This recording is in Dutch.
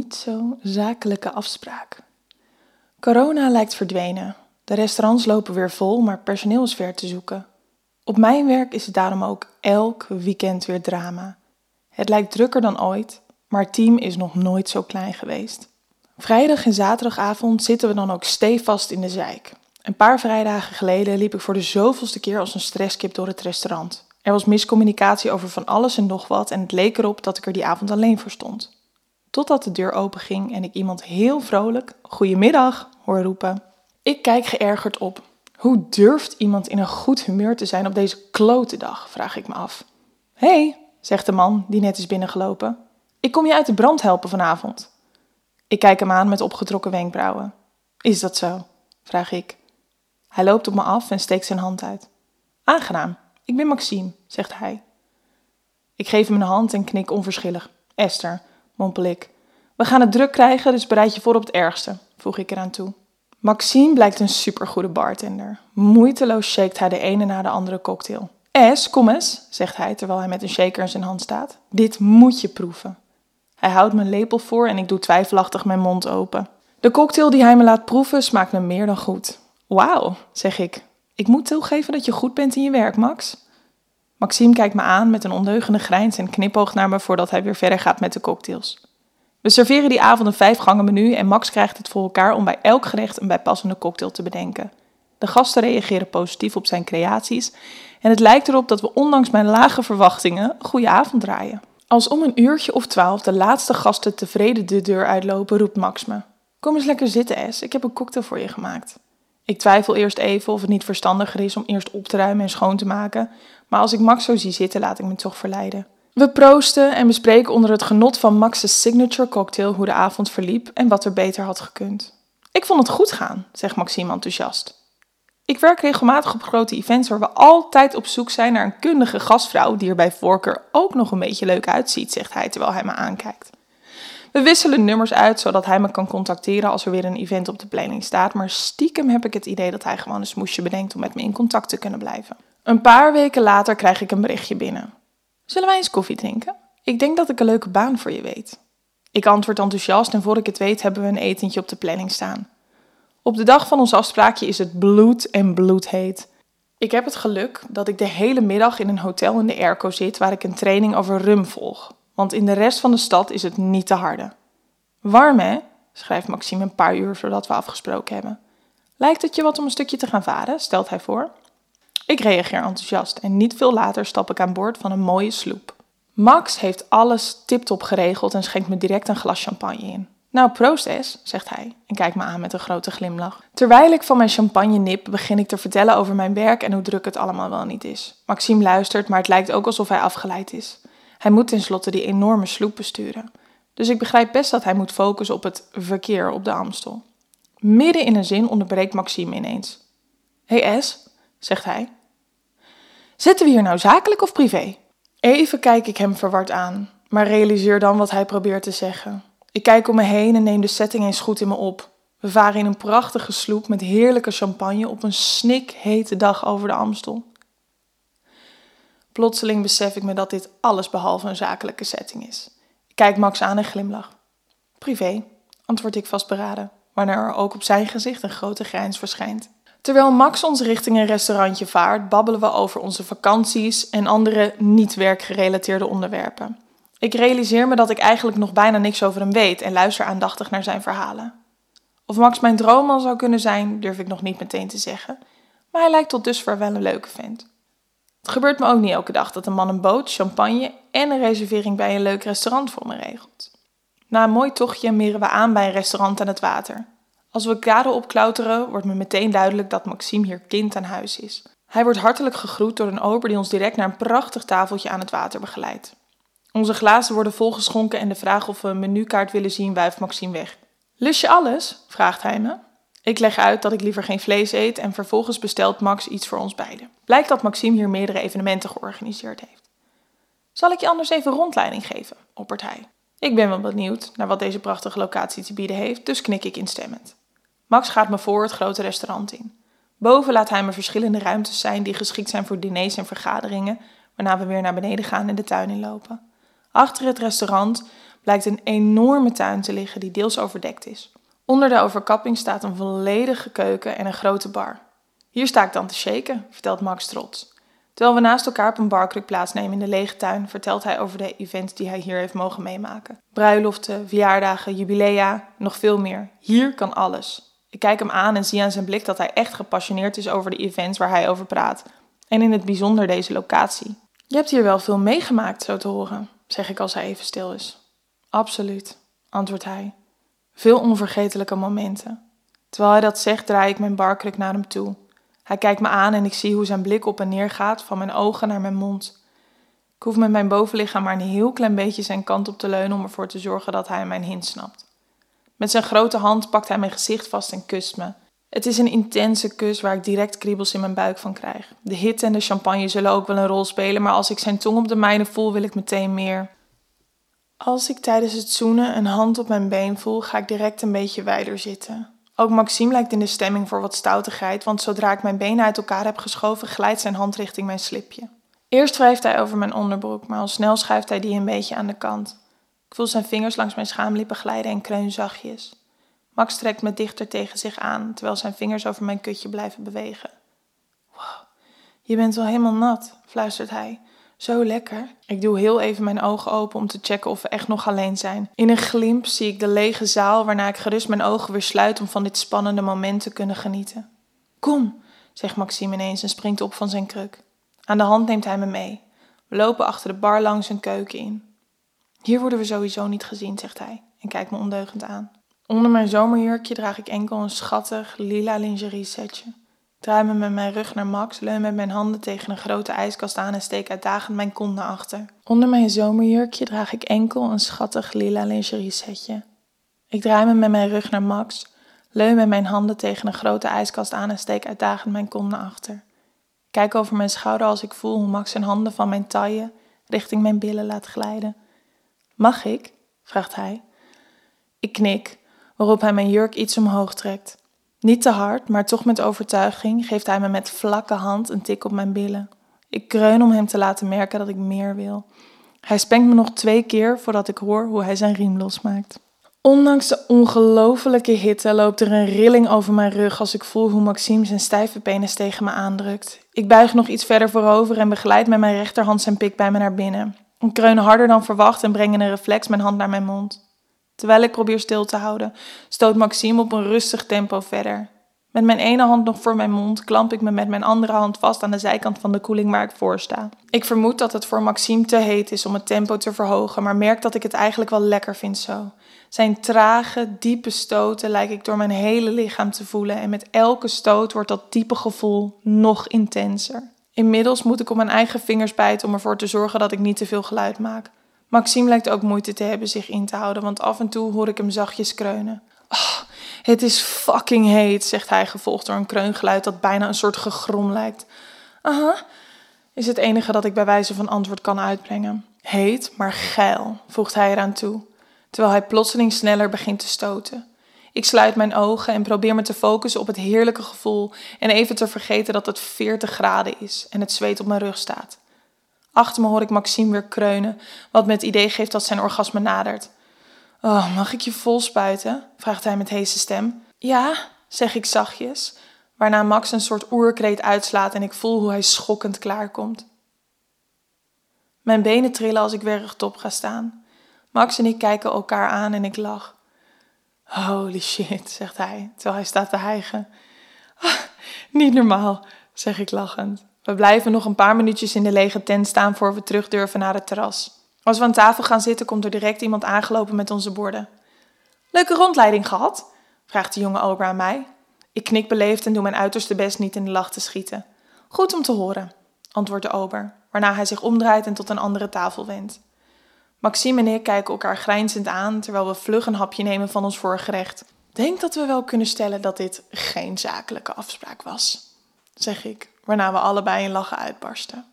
niet zo zakelijke afspraak. Corona lijkt verdwenen. De restaurants lopen weer vol, maar personeel is ver te zoeken. Op mijn werk is het daarom ook elk weekend weer drama. Het lijkt drukker dan ooit, maar het team is nog nooit zo klein geweest. Vrijdag en zaterdagavond zitten we dan ook stevast in de zijk. Een paar vrijdagen geleden liep ik voor de zoveelste keer als een stresskip door het restaurant. Er was miscommunicatie over van alles en nog wat en het leek erop dat ik er die avond alleen voor stond. Totdat de deur openging en ik iemand heel vrolijk Goedemiddag hoor roepen. Ik kijk geërgerd op. Hoe durft iemand in een goed humeur te zijn op deze klote dag, vraag ik me af. Hé, hey, zegt de man die net is binnengelopen. Ik kom je uit de brand helpen vanavond. Ik kijk hem aan met opgetrokken wenkbrauwen. Is dat zo? vraag ik. Hij loopt op me af en steekt zijn hand uit. Aangenaam, ik ben Maxime, zegt hij. Ik geef hem een hand en knik onverschillig. Esther, mompel ik. We gaan het druk krijgen, dus bereid je voor op het ergste, voeg ik eraan toe. Maxime blijkt een supergoede bartender. Moeiteloos shakt hij de ene na de andere cocktail. Es, kom eens, zegt hij terwijl hij met een shaker in zijn hand staat. Dit moet je proeven. Hij houdt mijn lepel voor en ik doe twijfelachtig mijn mond open. De cocktail die hij me laat proeven smaakt me meer dan goed. Wauw, zeg ik. Ik moet toegeven dat je goed bent in je werk, Max. Maxime kijkt me aan met een ondeugende grijns en knipoogt naar me voordat hij weer verder gaat met de cocktails. We serveren die avond een vijfgangen menu en Max krijgt het voor elkaar om bij elk gerecht een bijpassende cocktail te bedenken. De gasten reageren positief op zijn creaties en het lijkt erop dat we ondanks mijn lage verwachtingen een goede avond draaien. Als om een uurtje of twaalf de laatste gasten tevreden de deur uitlopen, roept Max me. Kom eens lekker zitten, Es. Ik heb een cocktail voor je gemaakt. Ik twijfel eerst even of het niet verstandiger is om eerst op te ruimen en schoon te maken, maar als ik Max zo zie zitten, laat ik me toch verleiden. We proosten en bespreken onder het genot van Max's signature cocktail hoe de avond verliep en wat er beter had gekund. Ik vond het goed gaan, zegt Maxime enthousiast. Ik werk regelmatig op grote events waar we altijd op zoek zijn naar een kundige gastvrouw die er bij voorkeur ook nog een beetje leuk uitziet, zegt hij terwijl hij me aankijkt. We wisselen nummers uit zodat hij me kan contacteren als er weer een event op de planning staat, maar stiekem heb ik het idee dat hij gewoon een smoesje bedenkt om met me in contact te kunnen blijven. Een paar weken later krijg ik een berichtje binnen. Zullen wij eens koffie drinken? Ik denk dat ik een leuke baan voor je weet. Ik antwoord enthousiast en voor ik het weet hebben we een etentje op de planning staan. Op de dag van ons afspraakje is het bloed en bloedheet. Ik heb het geluk dat ik de hele middag in een hotel in de airco zit waar ik een training over rum volg. Want in de rest van de stad is het niet te harde. Warm hè? schrijft Maxime een paar uur voordat we afgesproken hebben. Lijkt het je wat om een stukje te gaan varen? stelt hij voor. Ik reageer enthousiast en niet veel later stap ik aan boord van een mooie sloep. Max heeft alles tiptop geregeld en schenkt me direct een glas champagne in. Nou, proost zegt hij en kijkt me aan met een grote glimlach. Terwijl ik van mijn champagne nip, begin ik te vertellen over mijn werk en hoe druk het allemaal wel niet is. Maxime luistert, maar het lijkt ook alsof hij afgeleid is. Hij moet tenslotte die enorme sloep besturen. Dus ik begrijp best dat hij moet focussen op het verkeer op de Amstel. Midden in een zin onderbreekt Maxime ineens. Hé hey S, zegt hij. Zitten we hier nou zakelijk of privé? Even kijk ik hem verward aan, maar realiseer dan wat hij probeert te zeggen. Ik kijk om me heen en neem de setting eens goed in me op. We varen in een prachtige sloep met heerlijke champagne op een snikhete dag over de Amstel. Plotseling besef ik me dat dit alles behalve een zakelijke setting is. Ik kijk Max aan en glimlach. Privé, antwoord ik vastberaden, waarna er ook op zijn gezicht een grote grijns verschijnt. Terwijl Max ons richting een restaurantje vaart, babbelen we over onze vakanties en andere niet werkgerelateerde onderwerpen. Ik realiseer me dat ik eigenlijk nog bijna niks over hem weet en luister aandachtig naar zijn verhalen. Of Max mijn droomman zou kunnen zijn, durf ik nog niet meteen te zeggen, maar hij lijkt tot dusver wel een leuke vent. Het gebeurt me ook niet elke dag dat een man een boot, champagne en een reservering bij een leuk restaurant voor me regelt. Na een mooi tochtje meren we aan bij een restaurant aan het water. Als we kade opklauteren, wordt me meteen duidelijk dat Maxime hier kind aan huis is. Hij wordt hartelijk gegroet door een ober die ons direct naar een prachtig tafeltje aan het water begeleidt. Onze glazen worden volgeschonken en de vraag of we een menukaart willen zien wuift Maxime weg. Lust je alles? vraagt hij me. Ik leg uit dat ik liever geen vlees eet en vervolgens bestelt Max iets voor ons beiden. Blijkt dat Maxime hier meerdere evenementen georganiseerd heeft. Zal ik je anders even rondleiding geven? oppert hij. Ik ben wel benieuwd naar wat deze prachtige locatie te bieden heeft, dus knik ik instemmend. Max gaat me voor het grote restaurant in. Boven laat hij me verschillende ruimtes zijn die geschikt zijn voor diners en vergaderingen, waarna we weer naar beneden gaan en de tuin inlopen. Achter het restaurant blijkt een enorme tuin te liggen die deels overdekt is. Onder de overkapping staat een volledige keuken en een grote bar. Hier sta ik dan te shaken, vertelt Max trots. Terwijl we naast elkaar op een barkruk plaatsnemen in de lege tuin, vertelt hij over de events die hij hier heeft mogen meemaken. Bruiloften, verjaardagen, jubilea, nog veel meer. Hier kan alles. Ik kijk hem aan en zie aan zijn blik dat hij echt gepassioneerd is over de events waar hij over praat. En in het bijzonder deze locatie. Je hebt hier wel veel meegemaakt, zo te horen, zeg ik als hij even stil is. Absoluut, antwoordt hij. Veel onvergetelijke momenten. Terwijl hij dat zegt, draai ik mijn barkruk naar hem toe. Hij kijkt me aan en ik zie hoe zijn blik op en neer gaat, van mijn ogen naar mijn mond. Ik hoef met mijn bovenlichaam maar een heel klein beetje zijn kant op te leunen om ervoor te zorgen dat hij mijn hint snapt. Met zijn grote hand pakt hij mijn gezicht vast en kust me. Het is een intense kus waar ik direct kriebels in mijn buik van krijg. De hitte en de champagne zullen ook wel een rol spelen, maar als ik zijn tong op de mijne voel, wil ik meteen meer. Als ik tijdens het zoenen een hand op mijn been voel, ga ik direct een beetje wijder zitten. Ook Maxime lijkt in de stemming voor wat stoutigheid, want zodra ik mijn benen uit elkaar heb geschoven, glijdt zijn hand richting mijn slipje. Eerst wrijft hij over mijn onderbroek, maar al snel schuift hij die een beetje aan de kant. Ik voel zijn vingers langs mijn schaamlippen glijden en kreun zachtjes. Max trekt me dichter tegen zich aan, terwijl zijn vingers over mijn kutje blijven bewegen. Wow, je bent wel helemaal nat, fluistert hij. Zo lekker. Ik doe heel even mijn ogen open om te checken of we echt nog alleen zijn. In een glimp zie ik de lege zaal, waarna ik gerust mijn ogen weer sluit om van dit spannende moment te kunnen genieten. Kom, zegt Maxime ineens en springt op van zijn kruk. Aan de hand neemt hij me mee. We lopen achter de bar langs een keuken in. Hier worden we sowieso niet gezien, zegt hij en kijkt me ondeugend aan. Onder mijn zomerjurkje draag ik enkel een schattig lila lingerie setje. Draai me met mijn rug naar Max, leun met mijn handen tegen een grote ijskast aan en steek uitdagend mijn kont naar achter. Onder mijn zomerjurkje draag ik enkel een schattig lila lingerie setje. Ik draai me met mijn rug naar Max, leun met mijn handen tegen een grote ijskast aan en steek uitdagend mijn kont naar achter. Kijk over mijn schouder als ik voel hoe Max zijn handen van mijn taille richting mijn billen laat glijden. Mag ik? vraagt hij. Ik knik, waarop hij mijn jurk iets omhoog trekt. Niet te hard, maar toch met overtuiging geeft hij me met vlakke hand een tik op mijn billen. Ik kreun om hem te laten merken dat ik meer wil. Hij spenkt me nog twee keer voordat ik hoor hoe hij zijn riem losmaakt. Ondanks de ongelofelijke hitte loopt er een rilling over mijn rug als ik voel hoe Maxime zijn stijve penis tegen me aandrukt. Ik buig nog iets verder voorover en begeleid met mijn rechterhand zijn pik bij me naar binnen. Ik kreun harder dan verwacht en breng in een reflex mijn hand naar mijn mond. Terwijl ik probeer stil te houden, stoot Maxime op een rustig tempo verder. Met mijn ene hand nog voor mijn mond klamp ik me met mijn andere hand vast aan de zijkant van de koeling waar ik voor sta. Ik vermoed dat het voor Maxime te heet is om het tempo te verhogen, maar merk dat ik het eigenlijk wel lekker vind zo. Zijn trage, diepe stoten lijk ik door mijn hele lichaam te voelen en met elke stoot wordt dat diepe gevoel nog intenser. Inmiddels moet ik op mijn eigen vingers bijten om ervoor te zorgen dat ik niet te veel geluid maak. Maxime lijkt ook moeite te hebben zich in te houden, want af en toe hoor ik hem zachtjes kreunen. Oh, het is fucking heet, zegt hij, gevolgd door een kreungeluid dat bijna een soort gegrom lijkt. Aha, is het enige dat ik bij wijze van antwoord kan uitbrengen. Heet, maar geil, voegt hij eraan toe, terwijl hij plotseling sneller begint te stoten. Ik sluit mijn ogen en probeer me te focussen op het heerlijke gevoel en even te vergeten dat het 40 graden is en het zweet op mijn rug staat. Achter me hoor ik Maxime weer kreunen, wat me het idee geeft dat zijn orgasme nadert. Oh, mag ik je vol spuiten? vraagt hij met heese stem. Ja, zeg ik zachtjes, waarna Max een soort oerkreet uitslaat en ik voel hoe hij schokkend klaarkomt. Mijn benen trillen als ik weer rechtop ga staan. Max en ik kijken elkaar aan en ik lach. Holy shit, zegt hij, terwijl hij staat te hijgen. Ah, niet normaal, zeg ik lachend. We blijven nog een paar minuutjes in de lege tent staan voor we terug durven naar het terras. Als we aan tafel gaan zitten, komt er direct iemand aangelopen met onze borden. Leuke rondleiding gehad? vraagt de jonge ober aan mij. Ik knik beleefd en doe mijn uiterste best niet in de lach te schieten. Goed om te horen, antwoordt de ober, waarna hij zich omdraait en tot een andere tafel wendt. Maxime en ik kijken elkaar grijnzend aan terwijl we vlug een hapje nemen van ons voorgerecht. Denk dat we wel kunnen stellen dat dit geen zakelijke afspraak was, zeg ik waarna we allebei in lachen uitbarsten.